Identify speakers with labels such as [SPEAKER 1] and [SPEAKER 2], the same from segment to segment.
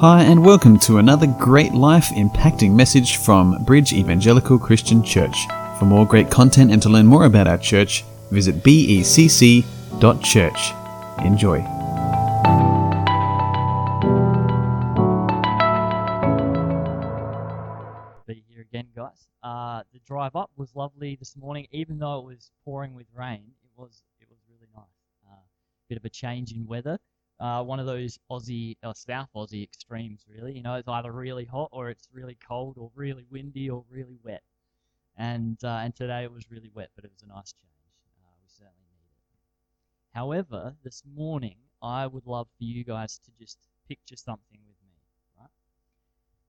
[SPEAKER 1] Hi, and welcome to another great life impacting message from Bridge Evangelical Christian Church. For more great content and to learn more about our church, visit becc.church. Enjoy.
[SPEAKER 2] be here again, guys. Uh, the drive up was lovely this morning, even though it was pouring with rain. It was it was really nice. Uh, bit of a change in weather. Uh, one of those Aussie or South Aussie extremes, really. You know, it's either really hot or it's really cold or really windy or really wet. And uh, and today it was really wet, but it was a nice change. Uh, we certainly need it. However, this morning I would love for you guys to just picture something with me, right?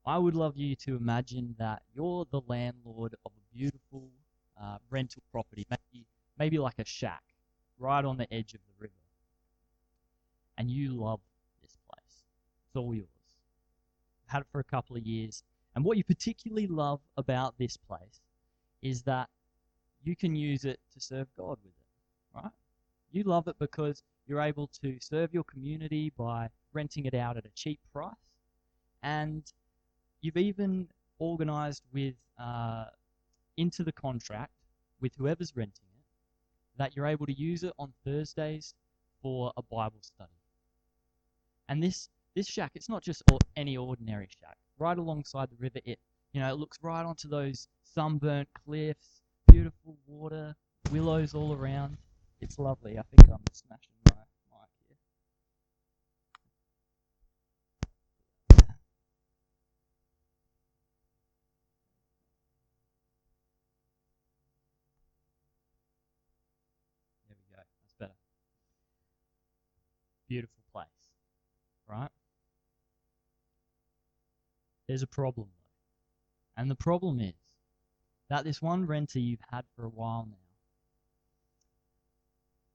[SPEAKER 2] I would love you to imagine that you're the landlord of a beautiful uh, rental property, maybe maybe like a shack, right on the edge of the river, and you love this place. It's all yours. Had it for a couple of years, and what you particularly love about this place is that you can use it to serve God with it, right? You love it because you're able to serve your community by renting it out at a cheap price, and you've even organized with uh, into the contract with whoever's renting it that you're able to use it on Thursdays for a Bible study. And this this shack, it's not just or- any ordinary shack. Right alongside the river, it you know it looks right onto those sunburnt cliffs, beautiful water, willows all around. It's lovely. I think I'm smashing my mic here. There we go. That's better. Beautiful place, right? There's a problem. And the problem is that this one renter you've had for a while now,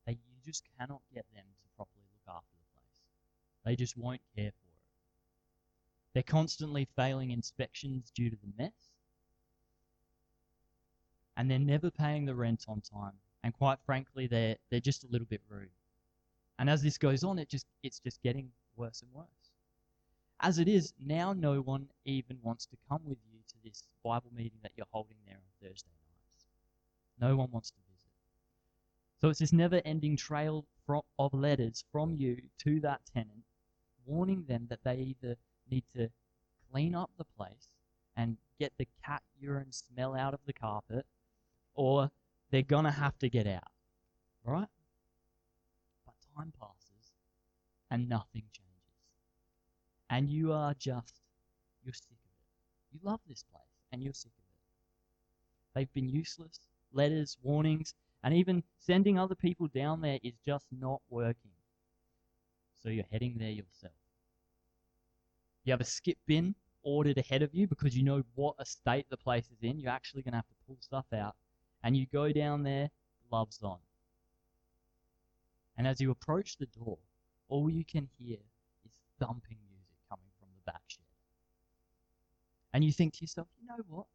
[SPEAKER 2] that you just cannot get them to properly look after the place. They just won't care for it. They're constantly failing inspections due to the mess. And they're never paying the rent on time. And quite frankly, they're they're just a little bit rude. And as this goes on, it just it's just getting worse and worse. As it is, now no one even wants to come with you to this Bible meeting that you're holding there on Thursday nights. No one wants to visit. So it's this never ending trail of letters from you to that tenant, warning them that they either need to clean up the place and get the cat urine smell out of the carpet, or they're going to have to get out. Right? But time passes and nothing changes. And you are just, you're sick of it. You love this place and you're sick of it. They've been useless. Letters, warnings, and even sending other people down there is just not working. So you're heading there yourself. You have a skip bin ordered ahead of you because you know what a state the place is in. You're actually going to have to pull stuff out. And you go down there, gloves on. And as you approach the door, all you can hear is thumping music coming from the back shed. And you think to yourself, you know what?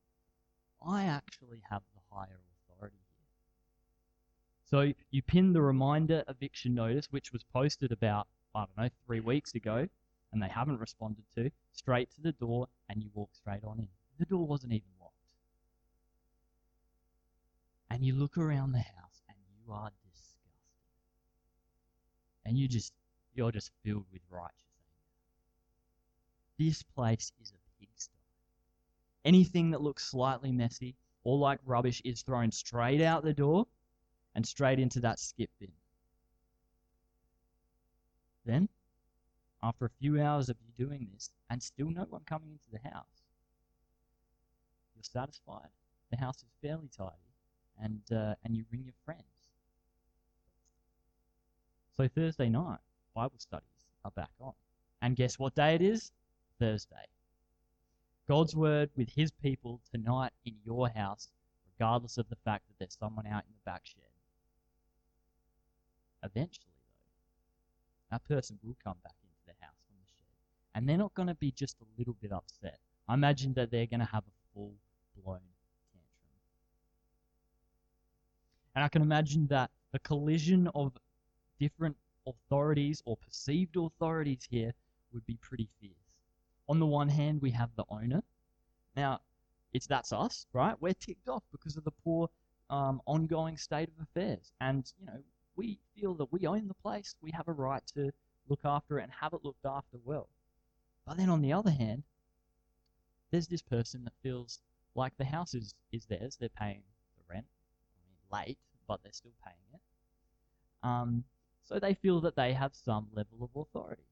[SPEAKER 2] I actually have the higher authority here. So you pin the reminder eviction notice, which was posted about, I don't know, three weeks ago, and they haven't responded to, straight to the door, and you walk straight on in. The door wasn't even locked. And you look around the house, and you are disgusted. And you just, you're just filled with righteous anger. This place is a pigsty. Anything that looks slightly messy or like rubbish is thrown straight out the door and straight into that skip bin. Then, after a few hours of you doing this and still no one coming into the house, you're satisfied. The house is fairly tidy, and uh, and you ring your friends. So Thursday night, Bible studies are back on, and guess what day it is? Thursday. God's word with His people tonight in your house, regardless of the fact that there's someone out in the back shed. Eventually, though, that person will come back into the house from the shed. And they're not going to be just a little bit upset. I imagine that they're going to have a full blown tantrum. And I can imagine that the collision of different authorities or perceived authorities here would be pretty fierce. On the one hand, we have the owner. Now, it's that's us, right? We're ticked off because of the poor um, ongoing state of affairs, and you know we feel that we own the place. We have a right to look after it and have it looked after well. But then on the other hand, there's this person that feels like the house is, is theirs. They're paying the rent, I mean, late, but they're still paying it. Um, so they feel that they have some level of authority.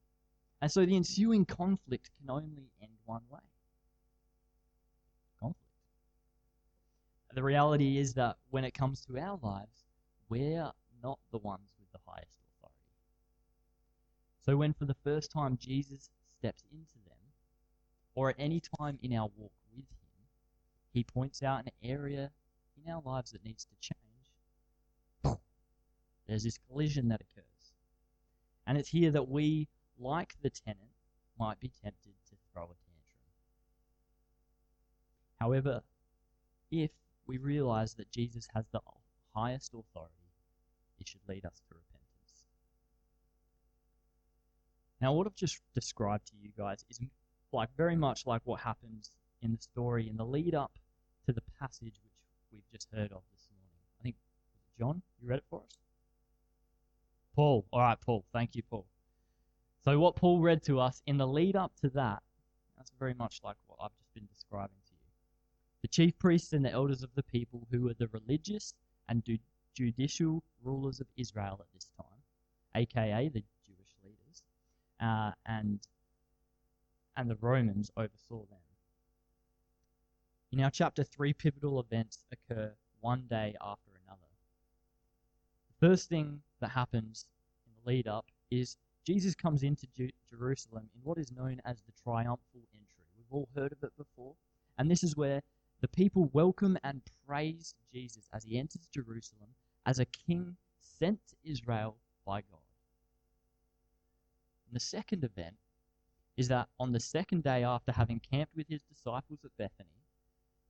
[SPEAKER 2] And so the ensuing conflict can only end one way conflict. The reality is that when it comes to our lives, we're not the ones with the highest authority. So when for the first time Jesus steps into them, or at any time in our walk with him, he points out an area in our lives that needs to change, there's this collision that occurs. And it's here that we, like the tenant, might be tempted to throw a tantrum. However, if we realize that Jesus has the highest authority, it should lead us to repentance. Now, what I've just described to you guys is like very much like what happens in the story in the lead up to the passage which we've just heard of this morning. I think John, you read it for us? Paul. All right, Paul. Thank you, Paul. So what Paul read to us in the lead up to that, that's very much like what I've just been describing to you. The chief priests and the elders of the people who were the religious and judicial rulers of Israel at this time, aka the Jewish leaders, uh, and and the Romans oversaw them. In our chapter, three pivotal events occur one day after first thing that happens in the lead up is Jesus comes into Ju- Jerusalem in what is known as the triumphal entry. We've all heard of it before. And this is where the people welcome and praise Jesus as he enters Jerusalem as a king sent to Israel by God. And the second event is that on the second day after having camped with his disciples at Bethany,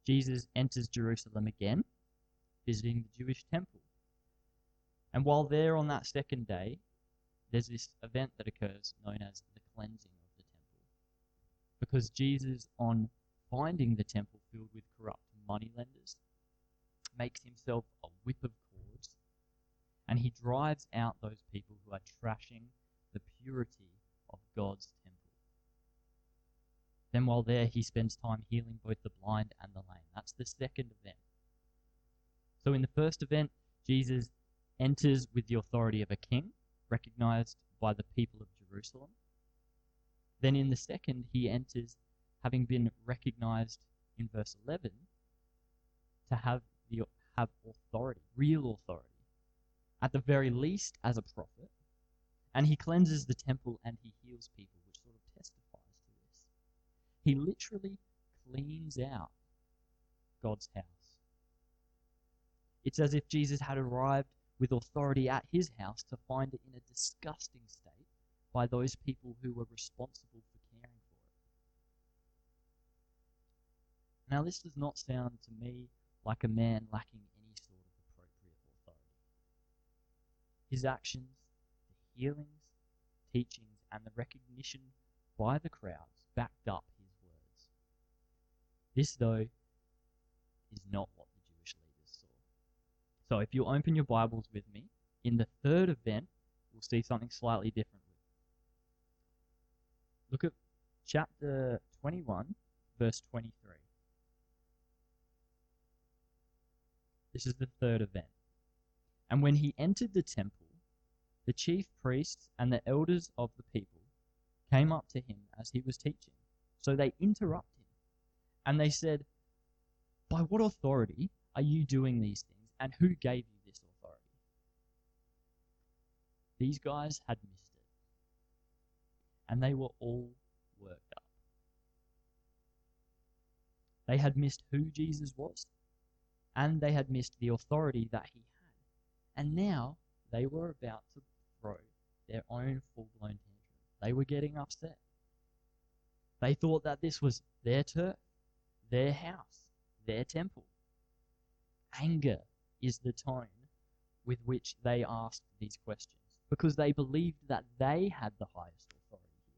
[SPEAKER 2] Jesus enters Jerusalem again, visiting the Jewish temple. And while there on that second day, there's this event that occurs known as the cleansing of the temple. Because Jesus, on finding the temple filled with corrupt moneylenders, makes himself a whip of cords, and he drives out those people who are trashing the purity of God's temple. Then, while there, he spends time healing both the blind and the lame. That's the second event. So, in the first event, Jesus enters with the authority of a king, recognized by the people of Jerusalem. Then, in the second, he enters having been recognized in verse 11 to have the have authority, real authority, at the very least as a prophet, and he cleanses the temple and he heals people, which sort of testifies to this. He literally cleans out God's house. It's as if Jesus had arrived with authority at his house to find it in a disgusting state by those people who were responsible for caring for it. Now, this does not sound to me like a man lacking any sort of appropriate authority. His actions, the healings, teachings, and the recognition by the crowds backed up his words. This, though, is not what so if you open your Bibles with me, in the third event, we'll see something slightly different. Look at chapter 21, verse 23. This is the third event. And when he entered the temple, the chief priests and the elders of the people came up to him as he was teaching. So they interrupted him. And they said, By what authority are you doing these things? And who gave you this authority? These guys had missed it. And they were all worked up. They had missed who Jesus was, and they had missed the authority that he had. And now they were about to throw their own full blown tantrum. They were getting upset. They thought that this was their turf, their house, their temple. Anger is the tone with which they asked these questions because they believed that they had the highest authority here.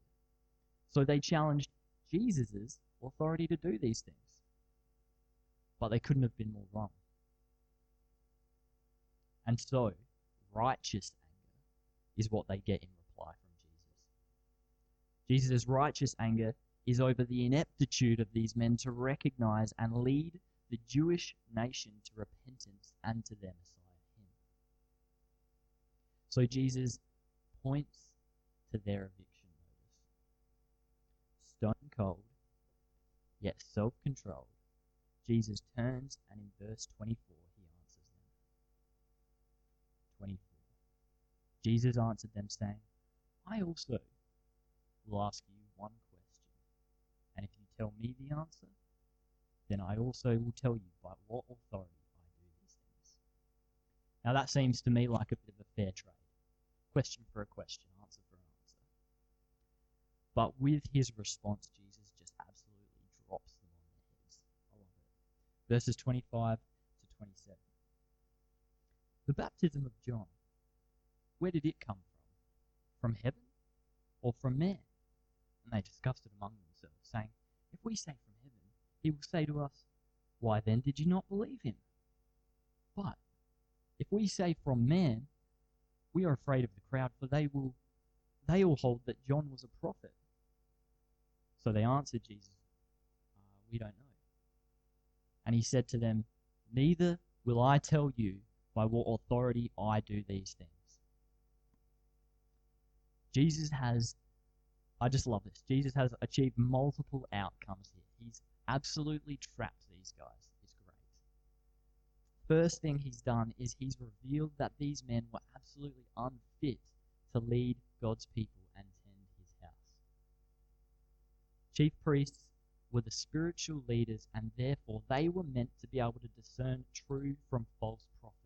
[SPEAKER 2] So they challenged Jesus' authority to do these things. But they couldn't have been more wrong. And so, righteous anger is what they get in reply from Jesus. Jesus' righteous anger is over the ineptitude of these men to recognize and lead the Jewish nation to repentance and to their Messiah, Him. So Jesus points to their eviction notice. Stone cold, yet self controlled, Jesus turns and in verse 24 he answers them. 24. Jesus answered them, saying, I also will ask you one question, and if you tell me the answer, then I also will tell you by what authority I do these things. Now that seems to me like a bit of a fair trade. Question for a question, answer for an answer. But with his response, Jesus just absolutely drops them on their heads. I love it. Verses 25 to 27. The baptism of John, where did it come from? From heaven or from man? And they discussed it among themselves, saying, If we say he will say to us, Why then did you not believe him? But if we say from man, we are afraid of the crowd, for they will they all hold that John was a prophet. So they answered Jesus, uh, We don't know. And he said to them, Neither will I tell you by what authority I do these things. Jesus has, I just love this. Jesus has achieved multiple outcomes here. He's absolutely trapped these guys is great. First thing he's done is he's revealed that these men were absolutely unfit to lead God's people and tend his house. Chief priests were the spiritual leaders, and therefore they were meant to be able to discern true from false prophets.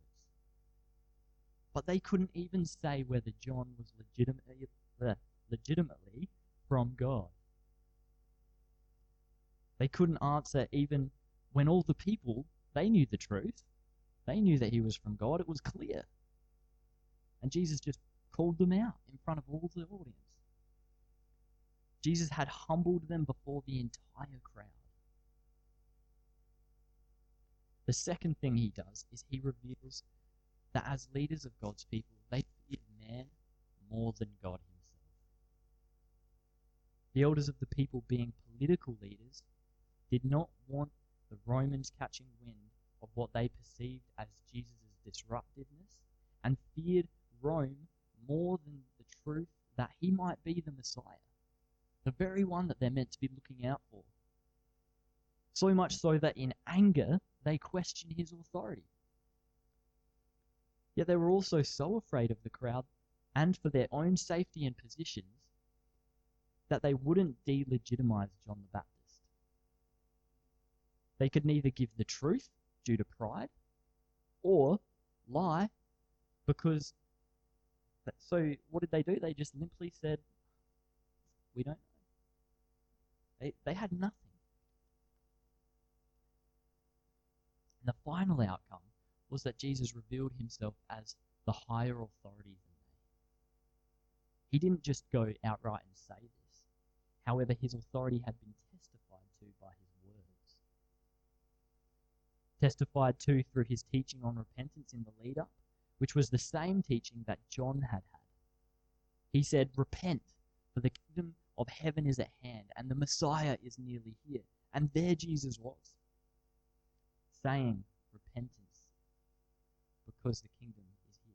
[SPEAKER 2] But they couldn't even say whether John was legitimately, uh, legitimately from God. They couldn't answer even when all the people, they knew the truth. They knew that he was from God. It was clear. And Jesus just called them out in front of all the audience. Jesus had humbled them before the entire crowd. The second thing he does is he reveals that as leaders of God's people, they feared man more than God himself. The elders of the people, being political leaders, did not want the Romans catching wind of what they perceived as Jesus' disruptiveness and feared Rome more than the truth that he might be the Messiah, the very one that they're meant to be looking out for. So much so that in anger they question his authority. Yet they were also so afraid of the crowd and for their own safety and positions that they wouldn't delegitimize John the Baptist. They could neither give the truth due to pride or lie because. So, what did they do? They just limply said, We don't know. They, they had nothing. And the final outcome was that Jesus revealed himself as the higher authority than they. He didn't just go outright and say this. However, his authority had been testified to by his testified to through his teaching on repentance in the lead up, which was the same teaching that John had had. He said, Repent, for the kingdom of heaven is at hand, and the Messiah is nearly here. And there Jesus was, saying, Repentance, because the kingdom is here.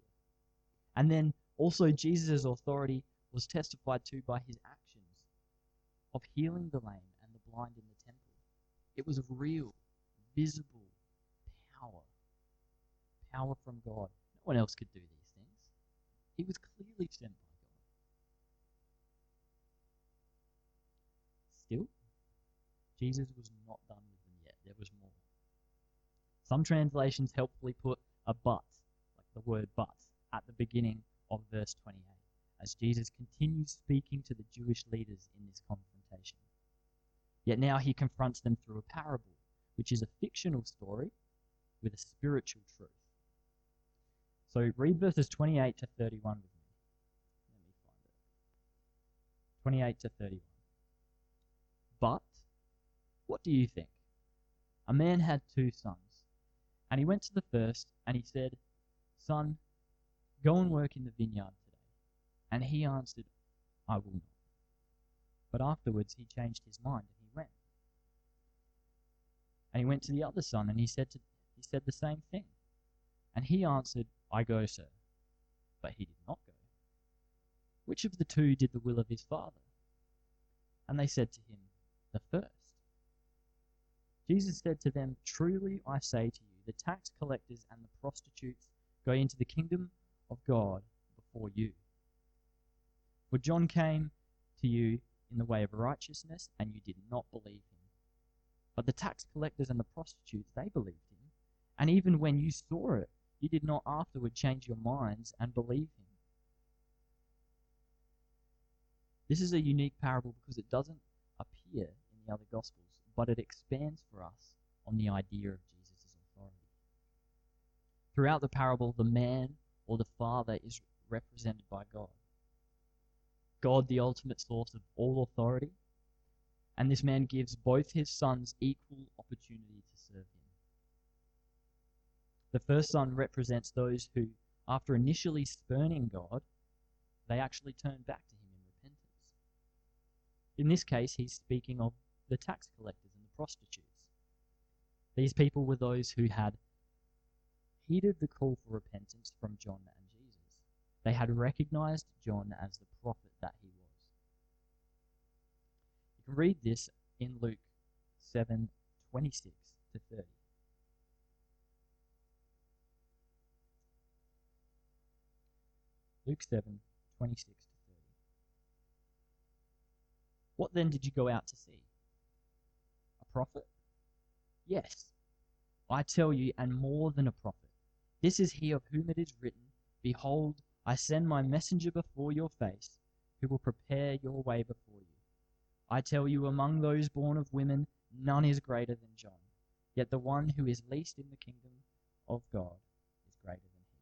[SPEAKER 2] And then also Jesus' authority was testified to by his actions of healing the lame and the blind in the temple. It was real, visible. Power from God. No one else could do these things. He was clearly sent by God. Still, Jesus was not done with them yet. There was more. Some translations helpfully put a but, like the word but, at the beginning of verse 28, as Jesus continues speaking to the Jewish leaders in this confrontation. Yet now he confronts them through a parable, which is a fictional story with a spiritual truth. So read verses 28 to 31 with me. Let me find it. 28 to 31. But What do you think? A man had two sons, and he went to the first, and he said, Son, go and work in the vineyard today. And he answered, I will not. But afterwards he changed his mind, and he went. And he went to the other son, and he said to, he said the same thing. And he answered, I go, sir. But he did not go. Which of the two did the will of his father? And they said to him, The first. Jesus said to them, Truly I say to you, the tax collectors and the prostitutes go into the kingdom of God before you. For John came to you in the way of righteousness, and you did not believe him. But the tax collectors and the prostitutes, they believed him. And even when you saw it, you did not afterward change your minds and believe him. This is a unique parable because it doesn't appear in the other Gospels, but it expands for us on the idea of Jesus' authority. Throughout the parable, the man or the father is represented by God. God, the ultimate source of all authority, and this man gives both his sons equal opportunity to serve him. The first son represents those who, after initially spurning God, they actually turn back to him in repentance. In this case, he's speaking of the tax collectors and the prostitutes. These people were those who had heeded the call for repentance from John and Jesus. They had recognized John as the prophet that he was. You can read this in Luke 7 26 to 30. Luke 7 26 to 30. What then did you go out to see? A prophet? Yes, I tell you, and more than a prophet. This is he of whom it is written, Behold, I send my messenger before your face, who will prepare your way before you. I tell you, among those born of women, none is greater than John. Yet the one who is least in the kingdom of God is greater than he.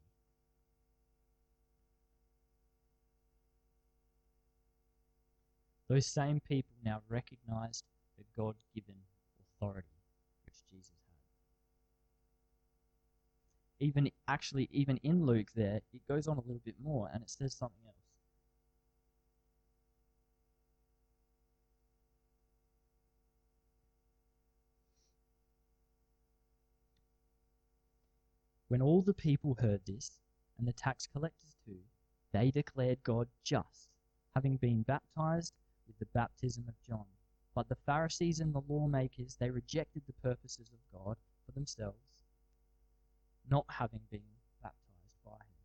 [SPEAKER 2] Those same people now recognized the God given authority which Jesus had. Even actually, even in Luke, there, it goes on a little bit more and it says something else. When all the people heard this, and the tax collectors too, they declared God just, having been baptized with the baptism of John. But the Pharisees and the lawmakers, they rejected the purposes of God for themselves, not having been baptized by him.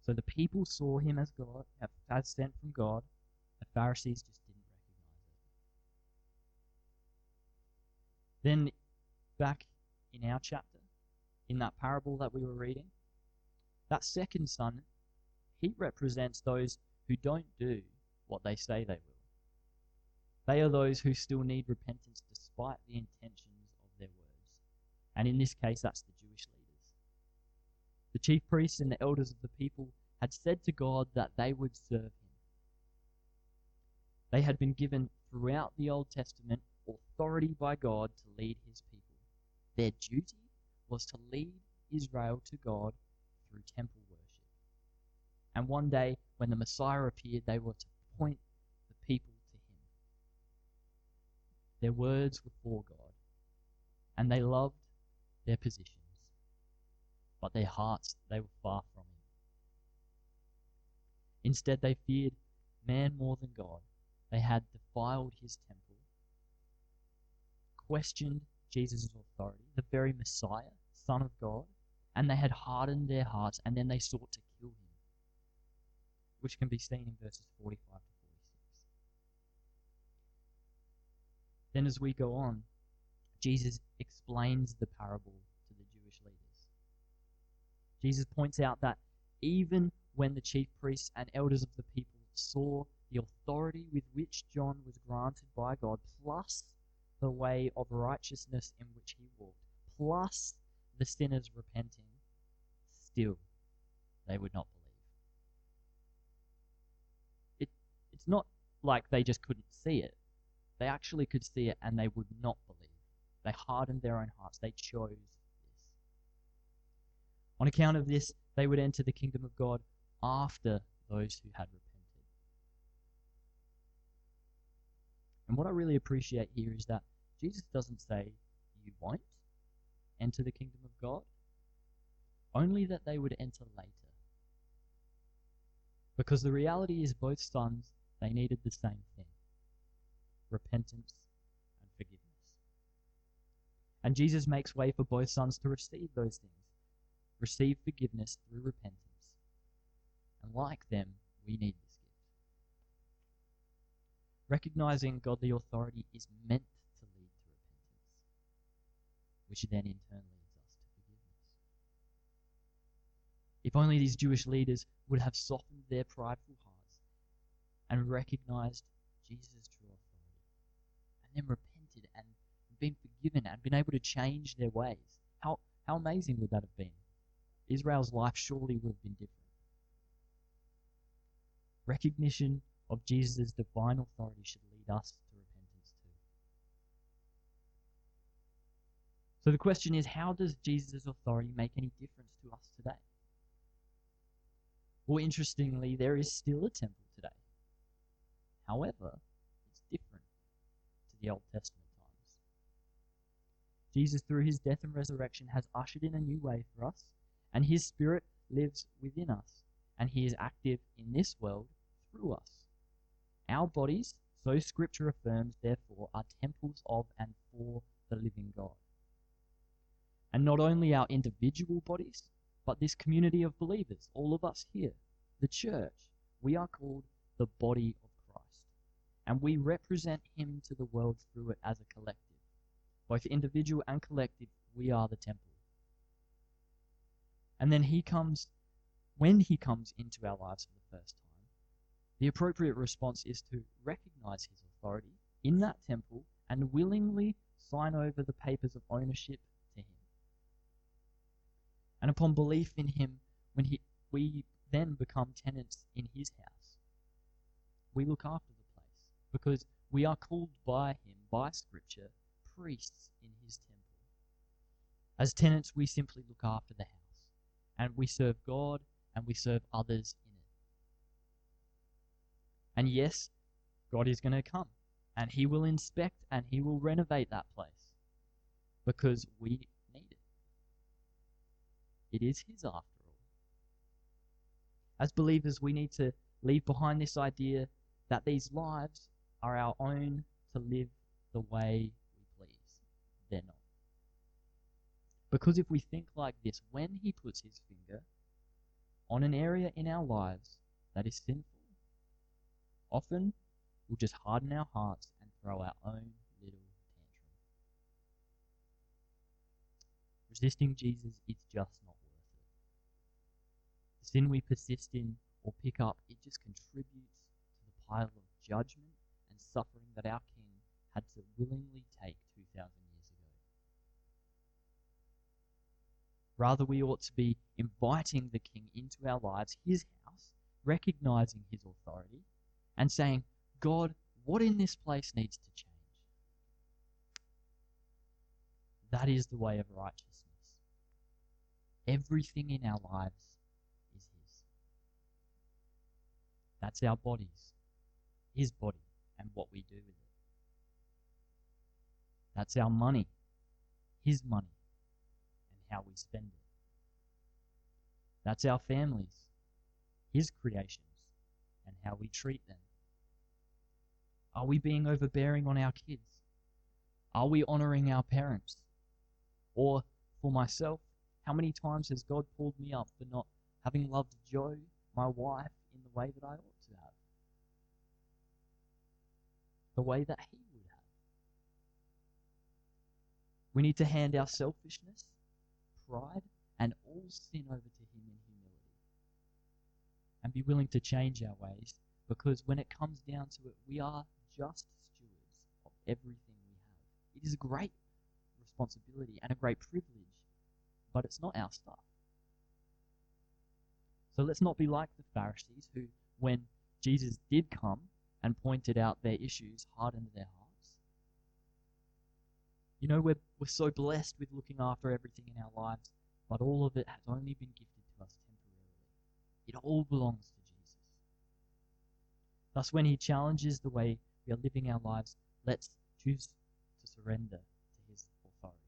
[SPEAKER 2] So the people saw him as God, as sent from God. The Pharisees just didn't recognize it. Then, back in our chapter, in that parable that we were reading, that second son, he represents those who don't do what they say they will. They are those who still need repentance despite the intentions of their words. And in this case, that's the Jewish leaders. The chief priests and the elders of the people had said to God that they would serve him. They had been given throughout the Old Testament authority by God to lead his people. Their duty was to lead Israel to God through temple worship. And one day, when the Messiah appeared, they were to point the people to him. Their words were for God, and they loved their positions, but their hearts, they were far from him. Instead, they feared man more than God. They had defiled his temple, questioned Jesus' authority, the very Messiah, Son of God, and they had hardened their hearts, and then they sought to kill him, which can be seen in verses 45 to 46. Then, as we go on, Jesus explains the parable to the Jewish leaders. Jesus points out that even when the chief priests and elders of the people saw the authority with which John was granted by God, plus the way of righteousness in which he walked, plus the sinners repenting, still they would not believe. It, it's not like they just couldn't see it. They actually could see it and they would not believe. They hardened their own hearts. They chose this. On account of this, they would enter the kingdom of God after those who had repented. And what I really appreciate here is that Jesus doesn't say, You won't enter the kingdom of God, only that they would enter later. Because the reality is, both sons, they needed the same thing repentance and forgiveness. And Jesus makes way for both sons to receive those things receive forgiveness through repentance. And like them, we need this gift. Recognizing godly authority is meant to lead to repentance, which then in turn leads us to forgiveness. If only these Jewish leaders would have softened their prideful hearts and recognized Jesus' true and repented and been forgiven and been able to change their ways. How, how amazing would that have been? Israel's life surely would have been different. Recognition of Jesus' divine authority should lead us to repentance too. So the question is how does Jesus' authority make any difference to us today? Well, interestingly, there is still a temple today. However, the Old Testament times. Jesus, through his death and resurrection, has ushered in a new way for us and his Spirit lives within us, and he is active in this world through us. Our bodies, so Scripture affirms, therefore, are temples of and for the living God. And not only our individual bodies, but this community of believers, all of us here, the church, we are called the body. And we represent him to the world through it as a collective. Both individual and collective, we are the temple. And then he comes, when he comes into our lives for the first time, the appropriate response is to recognize his authority in that temple and willingly sign over the papers of ownership to him. And upon belief in him, when he, we then become tenants in his house, we look after because we are called by him, by Scripture, priests in his temple. As tenants, we simply look after the house and we serve God and we serve others in it. And yes, God is going to come and He will inspect and He will renovate that place because we need it. It is His after all. As believers, we need to leave behind this idea that these lives are our own to live the way we please. They're not. Because if we think like this, when He puts His finger on an area in our lives that is sinful, often we'll just harden our hearts and throw our own little tantrum. Resisting Jesus is just not worth it. The sin we persist in or pick up, it just contributes to the pile of judgment and suffering that our King had to willingly take 2,000 years ago. Rather, we ought to be inviting the King into our lives, his house, recognizing his authority, and saying, God, what in this place needs to change? That is the way of righteousness. Everything in our lives is His. That's our bodies, His body, and what we do with it. That's our money, His money, and how we spend it. That's our families, His creations, and how we treat them. Are we being overbearing on our kids? Are we honoring our parents? Or, for myself, how many times has God pulled me up for not having loved Joe, my wife, in the way that I ought to have? The way that He would have. We need to hand our selfishness pride and all sin over to Him in humility. And be willing to change our ways because when it comes down to it, we are just stewards of everything we have. It is a great responsibility and a great privilege, but it's not our stuff. So let's not be like the Pharisees who, when Jesus did come and pointed out their issues, hardened their hearts. You know, we're, we're so blessed with looking after everything in our lives, but all of it has only been gifted to us temporarily. It all belongs to Jesus. Thus, when He challenges the way we are living our lives, let's choose to surrender to His authority.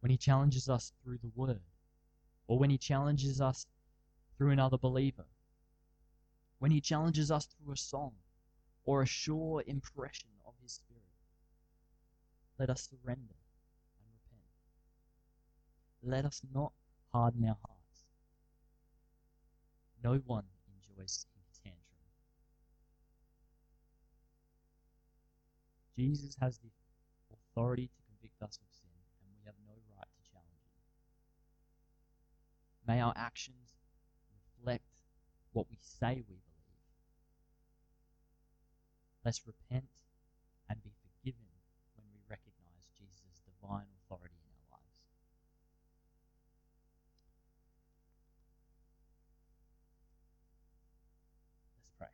[SPEAKER 2] When He challenges us through the Word, or when He challenges us through another believer, when He challenges us through a song, or a sure impression of His Spirit, let us surrender and repent. Let us not harden our hearts. No one enjoys a tantrum. Jesus has the authority to convict us of sin, and we have no right to challenge him. May our actions reflect what we say we believe. Let's repent and be forgiven when we recognize Jesus' divine authority in our lives. Let's pray.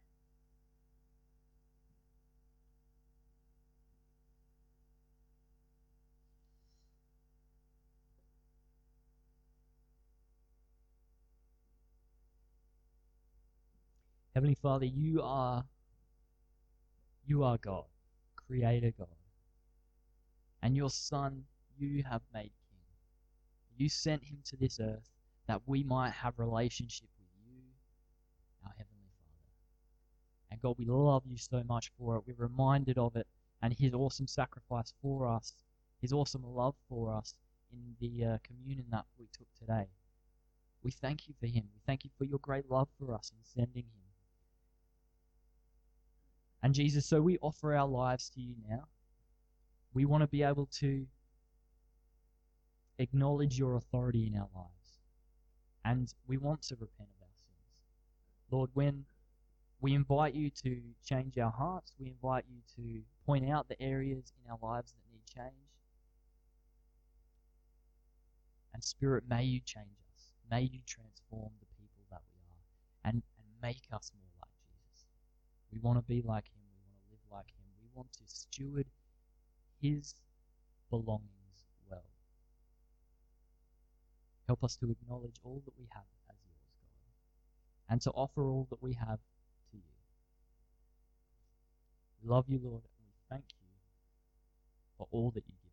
[SPEAKER 2] Heavenly Father, you are you are God, creator God. And your son you have made king. You sent him to this earth that we might have relationship with you, our heavenly Father. And God, we love you so much for it. We're reminded of it and his awesome sacrifice for us, his awesome love for us in the uh, communion that we took today. We thank you for him. We thank you for your great love for us in sending him. And Jesus, so we offer our lives to you now. We want to be able to acknowledge your authority in our lives. And we want to repent of our sins. Lord, when we invite you to change our hearts, we invite you to point out the areas in our lives that need change. And Spirit, may you change us. May you transform the people that we are and, and make us more. We want to be like him. We want to live like him. We want to steward his belongings well. Help us to acknowledge all that we have as yours, God, and to offer all that we have to you. We love you, Lord, and we thank you for all that you give.